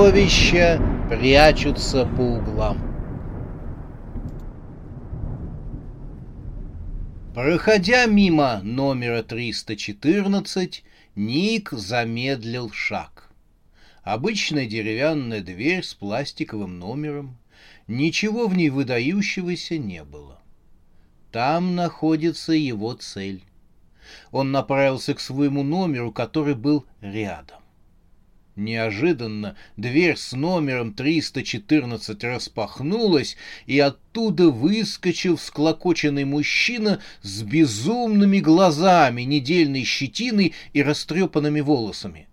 Чудовища прячутся по углам. Проходя мимо номера 314, Ник замедлил шаг. Обычная деревянная дверь с пластиковым номером. Ничего в ней выдающегося не было. Там находится его цель. Он направился к своему номеру, который был рядом. Неожиданно дверь с номером 314 распахнулась, и оттуда выскочил всклокоченный мужчина с безумными глазами, недельной щетиной и растрепанными волосами.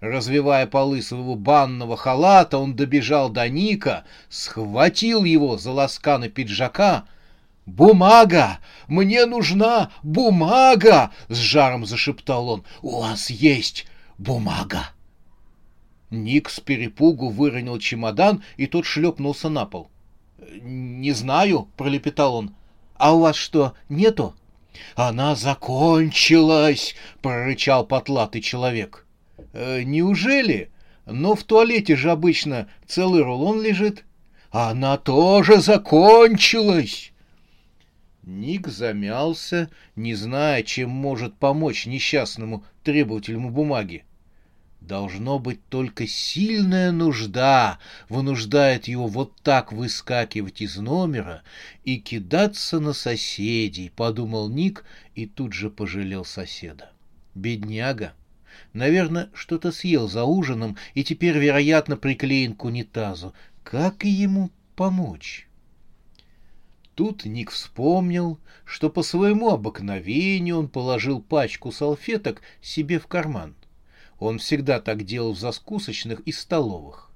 Развивая полы своего банного халата, он добежал до Ника, схватил его за ласканы пиджака. «Бумага! Мне нужна бумага!» — с жаром зашептал он. «У вас есть бумага!» Ник с перепугу выронил чемодан, и тот шлепнулся на пол. «Не знаю», — пролепетал он. «А у вас что, нету?» «Она закончилась!» — прорычал потлатый человек. «Э, «Неужели? Но в туалете же обычно целый рулон лежит». «Она тоже закончилась!» Ник замялся, не зная, чем может помочь несчастному требователю бумаги. Должно быть, только сильная нужда вынуждает его вот так выскакивать из номера и кидаться на соседей, подумал Ник и тут же пожалел соседа. Бедняга. Наверное, что-то съел за ужином и теперь, вероятно, приклеен к унитазу. Как ему помочь? Тут Ник вспомнил, что по своему обыкновению он положил пачку салфеток себе в карман. Он всегда так делал в закусочных и столовых.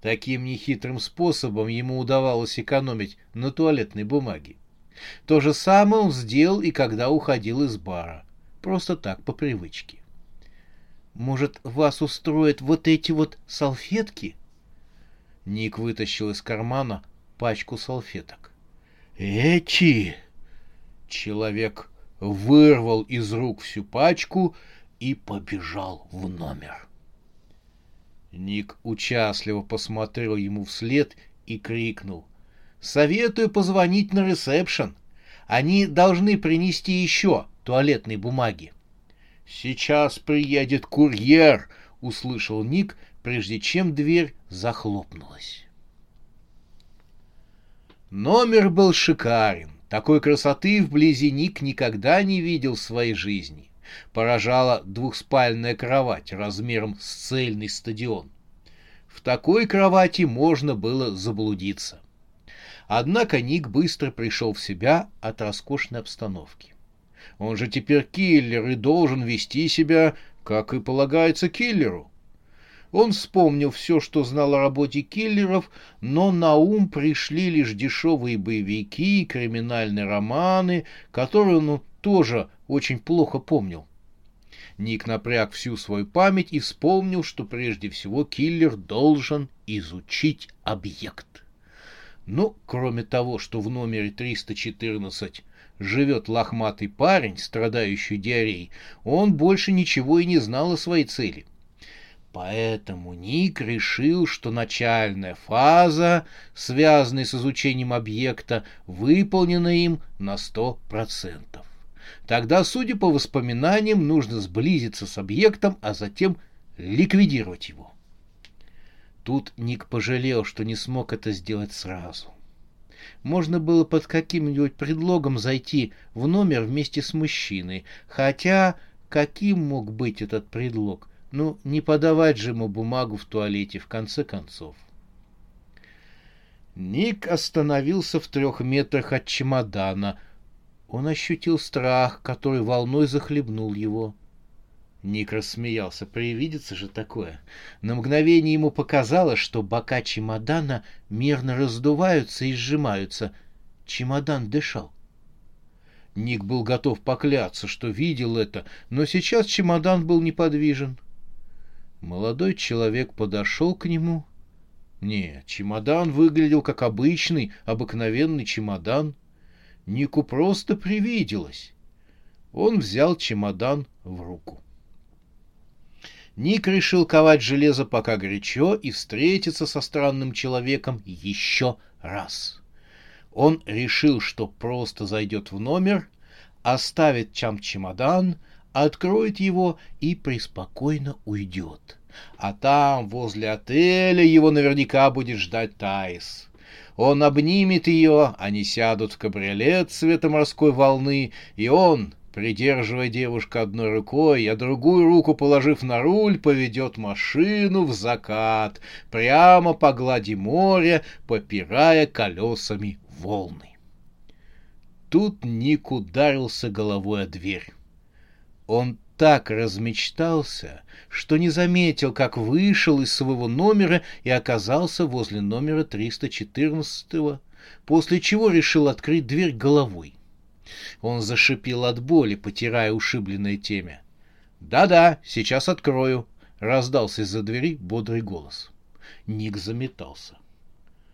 Таким нехитрым способом ему удавалось экономить на туалетной бумаге. То же самое он сделал и когда уходил из бара. Просто так, по привычке. «Может, вас устроят вот эти вот салфетки?» Ник вытащил из кармана пачку салфеток. «Эти!» Человек вырвал из рук всю пачку и побежал в номер. Ник участливо посмотрел ему вслед и крикнул. «Советую позвонить на ресепшн. Они должны принести еще туалетной бумаги». «Сейчас приедет курьер», — услышал Ник, прежде чем дверь захлопнулась. Номер был шикарен. Такой красоты вблизи Ник никогда не видел в своей жизни поражала двухспальная кровать размером с цельный стадион. В такой кровати можно было заблудиться. Однако Ник быстро пришел в себя от роскошной обстановки. Он же теперь киллер и должен вести себя, как и полагается киллеру. Он вспомнил все, что знал о работе киллеров, но на ум пришли лишь дешевые боевики и криминальные романы, которые он тоже очень плохо помнил. Ник напряг всю свою память и вспомнил, что прежде всего киллер должен изучить объект. Ну, кроме того, что в номере 314 живет лохматый парень, страдающий диареей, он больше ничего и не знал о своей цели. Поэтому Ник решил, что начальная фаза, связанная с изучением объекта, выполнена им на сто процентов. Тогда, судя по воспоминаниям, нужно сблизиться с объектом, а затем ликвидировать его. Тут Ник пожалел, что не смог это сделать сразу. Можно было под каким-нибудь предлогом зайти в номер вместе с мужчиной, хотя каким мог быть этот предлог? Ну, не подавать же ему бумагу в туалете, в конце концов. Ник остановился в трех метрах от чемодана, он ощутил страх, который волной захлебнул его. Ник рассмеялся. Привидится же такое. На мгновение ему показалось, что бока чемодана мерно раздуваются и сжимаются. Чемодан дышал. Ник был готов покляться, что видел это, но сейчас чемодан был неподвижен. Молодой человек подошел к нему. Нет, чемодан выглядел как обычный, обыкновенный чемодан. Нику просто привиделось. Он взял чемодан в руку. Ник решил ковать железо пока горячо и встретиться со странным человеком еще раз. Он решил, что просто зайдет в номер, оставит чам чемодан, откроет его и преспокойно уйдет. А там, возле отеля, его наверняка будет ждать Таис. Он обнимет ее, они сядут в кабриолет цвета морской волны, и он, Придерживая девушку одной рукой, а другую руку положив на руль, поведет машину в закат, прямо по глади моря, попирая колесами волны. Тут Ник ударился головой о дверь. Он так размечтался, что не заметил, как вышел из своего номера и оказался возле номера 314 после чего решил открыть дверь головой. Он зашипел от боли, потирая ушибленное темя. «Да-да, сейчас открою», — раздался из-за двери бодрый голос. Ник заметался.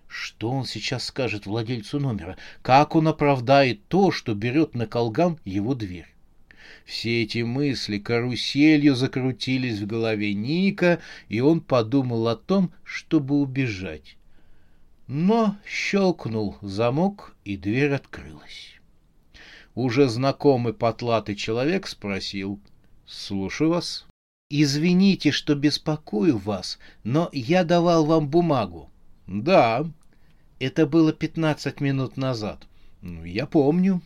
Что он сейчас скажет владельцу номера? Как он оправдает то, что берет на колган его дверь? Все эти мысли каруселью закрутились в голове Ника, и он подумал о том, чтобы убежать. Но щелкнул замок, и дверь открылась уже знакомый потлатый человек спросил. «Слушаю вас». «Извините, что беспокою вас, но я давал вам бумагу». «Да». «Это было пятнадцать минут назад». «Ну, я помню».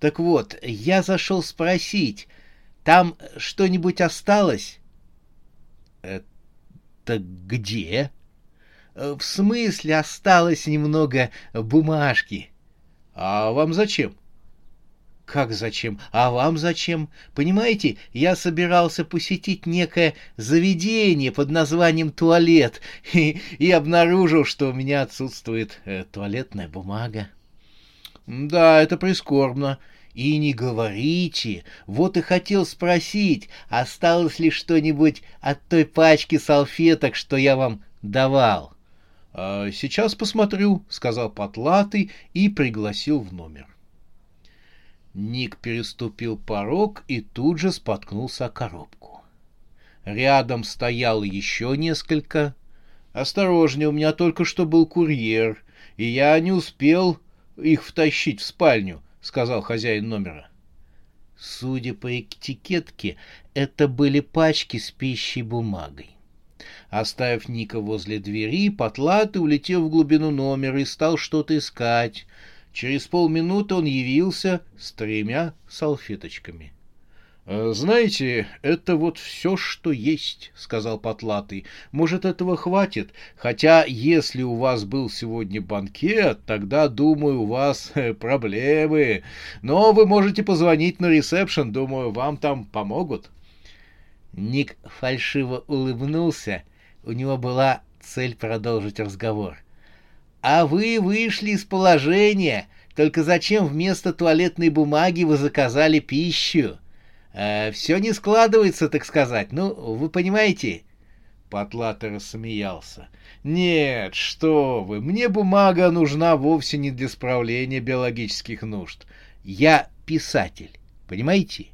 «Так вот, я зашел спросить, там что-нибудь осталось?» «Это где?» «В смысле осталось немного бумажки». «А вам зачем?» Как зачем? А вам зачем? Понимаете, я собирался посетить некое заведение под названием туалет и, и обнаружил, что у меня отсутствует э, туалетная бумага. Да, это прискорбно. И не говорите. Вот и хотел спросить, осталось ли что-нибудь от той пачки салфеток, что я вам давал. «А сейчас посмотрю, сказал Потлатый и пригласил в номер. Ник переступил порог и тут же споткнулся о коробку. Рядом стоял еще несколько. «Осторожнее, у меня только что был курьер, и я не успел их втащить в спальню», — сказал хозяин номера. Судя по этикетке, это были пачки с пищей бумагой. Оставив Ника возле двери, Потлатый улетел в глубину номера и стал что-то искать — Через полминуты он явился с тремя салфеточками. «Э, «Знаете, это вот все, что есть», — сказал Потлатый. «Может, этого хватит? Хотя, если у вас был сегодня банкет, тогда, думаю, у вас э, проблемы. Но вы можете позвонить на ресепшн, думаю, вам там помогут». Ник фальшиво улыбнулся. У него была цель продолжить разговор — а вы вышли из положения. Только зачем вместо туалетной бумаги вы заказали пищу? Э, все не складывается, так сказать. Ну, вы понимаете? Потлатый рассмеялся. «Нет, что вы, мне бумага нужна вовсе не для справления биологических нужд. Я писатель, понимаете?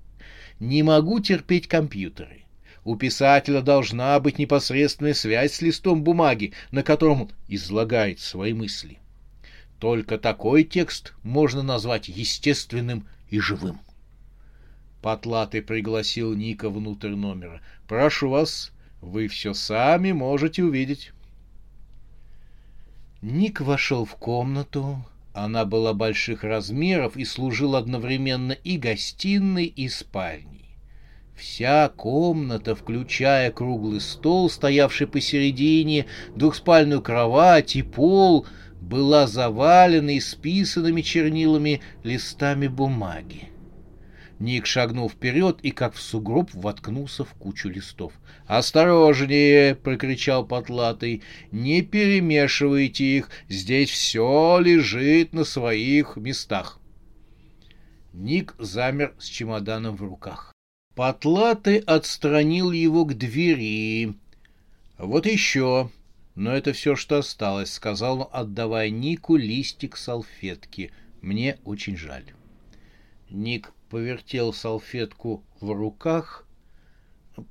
Не могу терпеть компьютеры. У писателя должна быть непосредственная связь с листом бумаги, на котором он излагает свои мысли. Только такой текст можно назвать естественным и живым. Потлатый пригласил Ника внутрь номера. «Прошу вас, вы все сами можете увидеть». Ник вошел в комнату. Она была больших размеров и служила одновременно и гостиной, и спальней. Вся комната, включая круглый стол, стоявший посередине, двухспальную кровать и пол, была завалена исписанными чернилами листами бумаги. Ник шагнул вперед и, как в сугроб, воткнулся в кучу листов. «Осторожнее!» — прокричал Потлатый. «Не перемешивайте их, здесь все лежит на своих местах». Ник замер с чемоданом в руках. Потлатый отстранил его к двери. «Вот еще!» «Но это все, что осталось», — сказал он, отдавая Нику листик салфетки. «Мне очень жаль». Ник повертел салфетку в руках.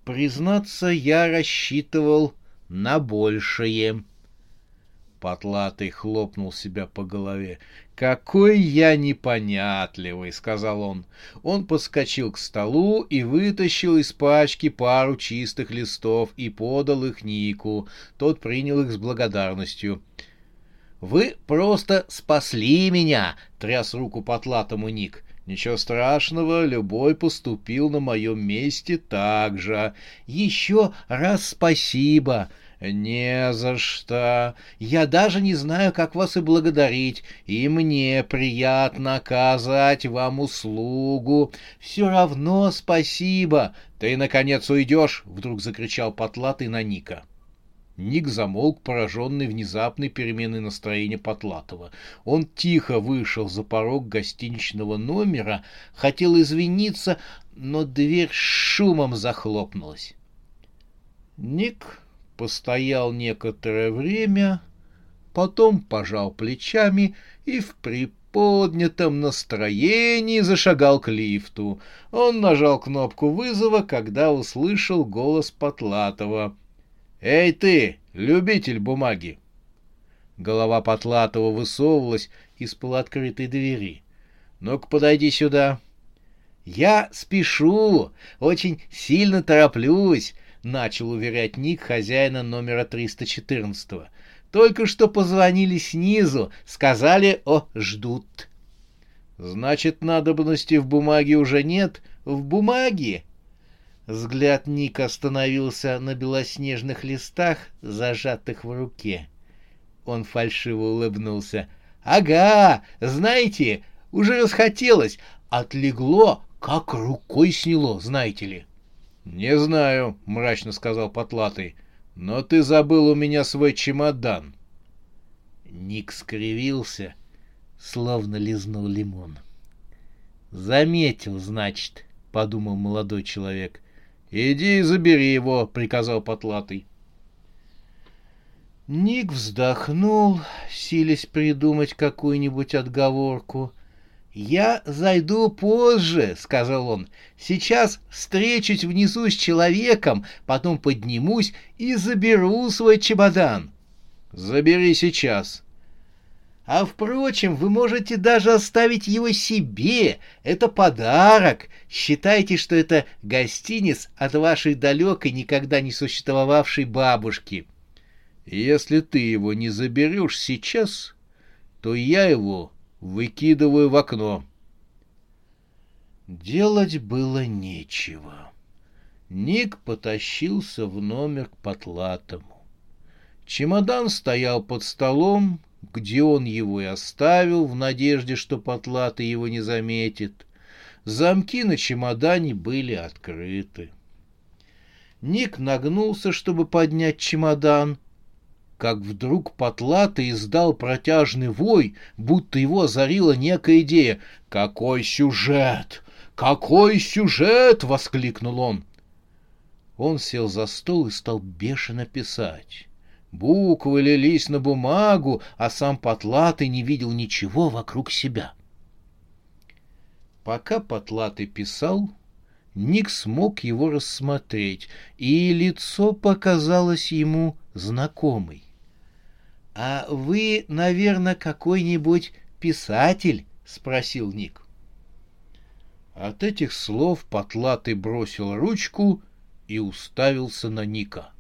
Признаться, я рассчитывал на большее. Потлатый хлопнул себя по голове. «Какой я непонятливый!» — сказал он. Он подскочил к столу и вытащил из пачки пару чистых листов и подал их Нику. Тот принял их с благодарностью. «Вы просто спасли меня!» — тряс руку Потлатому Ник. Ничего страшного, любой поступил на моем месте так же. Еще раз спасибо. Не за что. Я даже не знаю, как вас и благодарить. И мне приятно оказать вам услугу. Все равно спасибо. Ты, наконец, уйдешь, — вдруг закричал Потлатый на Ника. — Ник замолк, пораженный внезапной переменой настроения Потлатова. Он тихо вышел за порог гостиничного номера, хотел извиниться, но дверь шумом захлопнулась. Ник постоял некоторое время, потом пожал плечами и в приподнятом настроении зашагал к лифту. Он нажал кнопку вызова, когда услышал голос Потлатова — «Эй ты, любитель бумаги!» Голова Потлатова высовывалась из полуоткрытой двери. «Ну-ка, подойди сюда!» «Я спешу, очень сильно тороплюсь», — начал уверять Ник хозяина номера 314-го. «Только что позвонили снизу, сказали, о, ждут». «Значит, надобности в бумаге уже нет?» «В бумаге Взгляд Ника остановился на белоснежных листах, зажатых в руке. Он фальшиво улыбнулся. «Ага, знаете, уже расхотелось. Отлегло, как рукой сняло, знаете ли». «Не знаю», — мрачно сказал Потлатый, — «но ты забыл у меня свой чемодан». Ник скривился, словно лизнул лимон. «Заметил, значит», — подумал молодой человек. «Иди и забери его», — приказал Потлатый. Ник вздохнул, силясь придумать какую-нибудь отговорку. «Я зайду позже», — сказал он. «Сейчас встречусь внизу с человеком, потом поднимусь и заберу свой чемодан». «Забери сейчас», а впрочем, вы можете даже оставить его себе. Это подарок. Считайте, что это гостиниц от вашей далекой, никогда не существовавшей бабушки. Если ты его не заберешь сейчас, то я его выкидываю в окно. Делать было нечего. Ник потащился в номер к Потлатому. Чемодан стоял под столом, где он его и оставил, в надежде, что потлатый его не заметит. Замки на чемодане были открыты. Ник нагнулся, чтобы поднять чемодан, как вдруг потлатый издал протяжный вой, будто его озарила некая идея. «Какой сюжет! Какой сюжет!» — воскликнул он. Он сел за стол и стал бешено писать. Буквы лились на бумагу, а сам Потлатый не видел ничего вокруг себя. Пока Потлатый писал, Ник смог его рассмотреть, и лицо показалось ему знакомой. — А вы, наверное, какой-нибудь писатель? — спросил Ник. От этих слов Потлатый бросил ручку и уставился на Ника.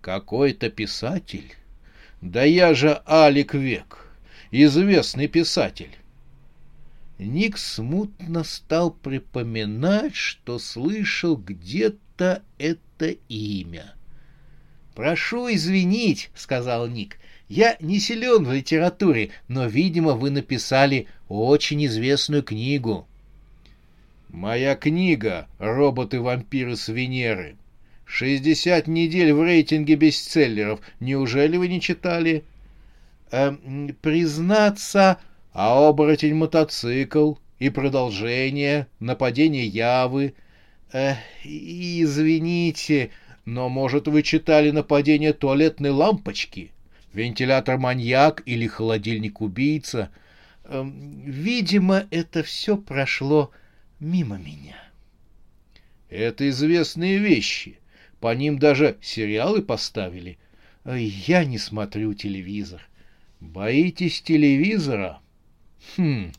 Какой-то писатель? Да я же Алик Век, известный писатель. Ник смутно стал припоминать, что слышал где-то это имя. «Прошу извинить», — сказал Ник, — «я не силен в литературе, но, видимо, вы написали очень известную книгу». Моя книга «Роботы-вампиры с Венеры». 60 недель в рейтинге бестселлеров. Неужели вы не читали? Э, признаться, а оборотень мотоцикл и продолжение, нападение Явы. Э, извините, но, может, вы читали нападение туалетной лампочки, вентилятор-маньяк или холодильник-убийца? Э, видимо, это все прошло мимо меня. Это известные вещи. По ним даже сериалы поставили. Я не смотрю телевизор. Боитесь телевизора? Хм,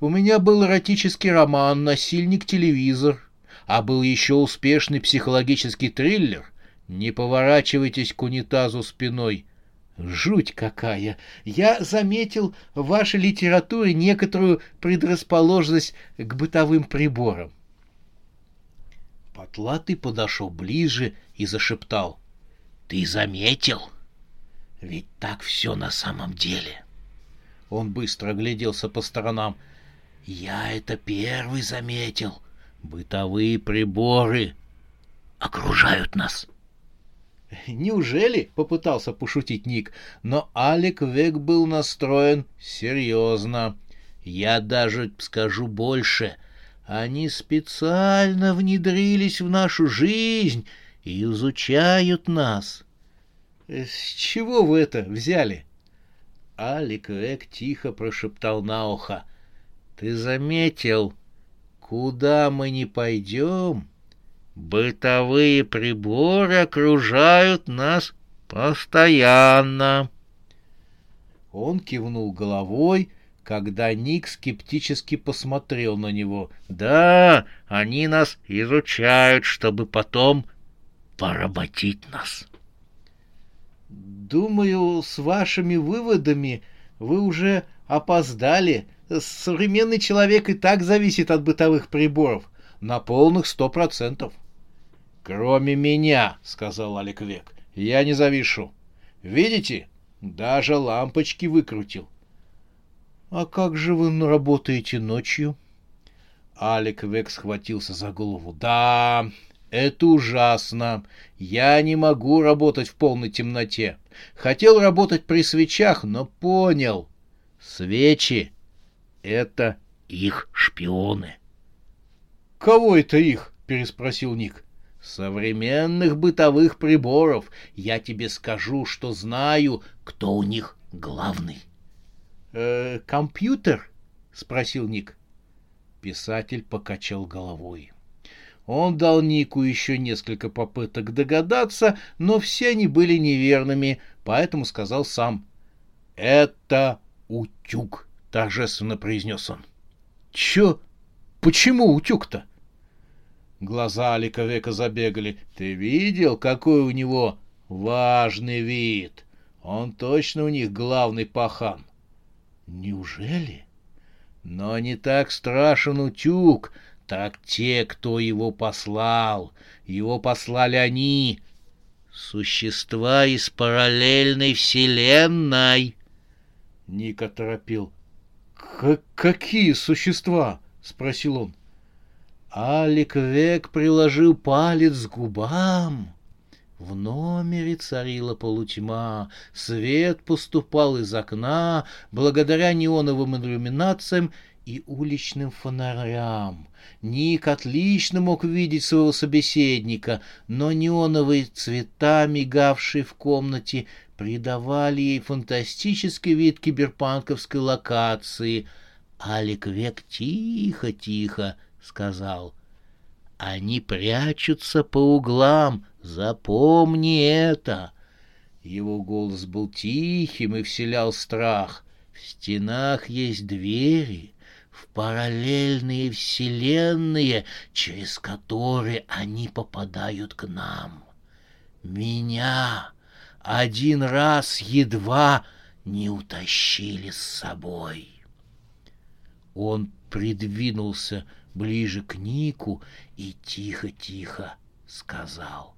у меня был эротический роман «Насильник-телевизор», а был еще успешный психологический триллер «Не поворачивайтесь к унитазу спиной». Жуть какая! Я заметил в вашей литературе некоторую предрасположенность к бытовым приборам. Потлатый подошел ближе и зашептал. — Ты заметил? Ведь так все на самом деле. Он быстро огляделся по сторонам. — Я это первый заметил. Бытовые приборы окружают нас. — «Неужели?» — попытался пошутить Ник, но Алик Век был настроен серьезно. «Я даже скажу больше. Они специально внедрились в нашу жизнь и изучают нас». «С чего вы это взяли?» Алик Век тихо прошептал на ухо. «Ты заметил, куда мы не пойдем?» Бытовые приборы окружают нас постоянно. Он кивнул головой, когда Ник скептически посмотрел на него. Да, они нас изучают, чтобы потом поработить нас. Думаю, с вашими выводами вы уже опоздали. Современный человек и так зависит от бытовых приборов на полных сто процентов. «Кроме меня», — сказал Алик Век, — «я не завишу. Видите, даже лампочки выкрутил». «А как же вы работаете ночью?» Алик Век схватился за голову. «Да, это ужасно. Я не могу работать в полной темноте. Хотел работать при свечах, но понял. Свечи — это их шпионы». «Кого это их?» — переспросил Ник современных бытовых приборов. Я тебе скажу, что знаю, кто у них главный. «Э, «Компьютер?» — спросил Ник. Писатель покачал головой. Он дал Нику еще несколько попыток догадаться, но все они были неверными, поэтому сказал сам. «Это утюг», — торжественно произнес он. «Че? Почему утюг-то?» Глаза Алика Века забегали. «Ты видел, какой у него важный вид? Он точно у них главный пахан». «Неужели?» «Но не так страшен утюг, так те, кто его послал. Его послали они, существа из параллельной вселенной». Ника торопил. «Какие существа?» — спросил он. Алик Век приложил палец к губам. В номере царила полутьма, свет поступал из окна благодаря неоновым иллюминациям и уличным фонарям. Ник отлично мог видеть своего собеседника, но неоновые цвета, мигавшие в комнате, придавали ей фантастический вид киберпанковской локации. Алик Век тихо-тихо сказал. Они прячутся по углам, запомни это. Его голос был тихим и вселял страх. В стенах есть двери, в параллельные вселенные, через которые они попадают к нам. Меня один раз едва не утащили с собой. Он придвинулся ближе к Нику и тихо-тихо сказал.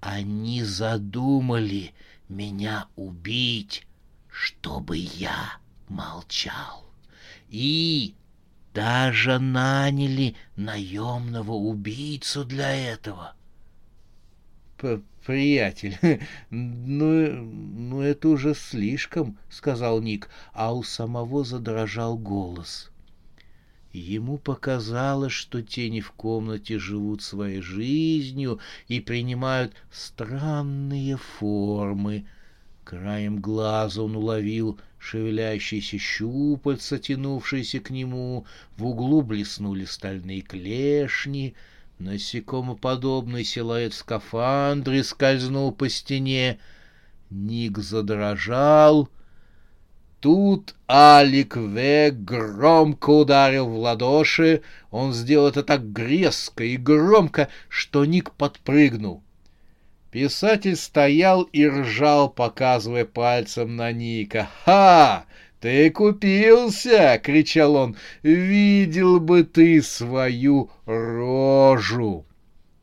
Они задумали меня убить, чтобы я молчал. И Даже наняли наемного убийцу для этого. «Приятель, ну, ну это уже слишком», — сказал Ник, а у самого задрожал голос. Ему показалось, что тени в комнате живут своей жизнью и принимают странные формы. Краем глаза он уловил шевелящиеся щупальца, тянувшиеся к нему, в углу блеснули стальные клешни, насекомоподобный силуэт в скафандре скользнул по стене. Ник задрожал. Тут Алик В. громко ударил в ладоши. Он сделал это так резко и громко, что Ник подпрыгнул. Писатель стоял и ржал, показывая пальцем на Ника. «Ха! Ты купился!» — кричал он. «Видел бы ты свою рожу!»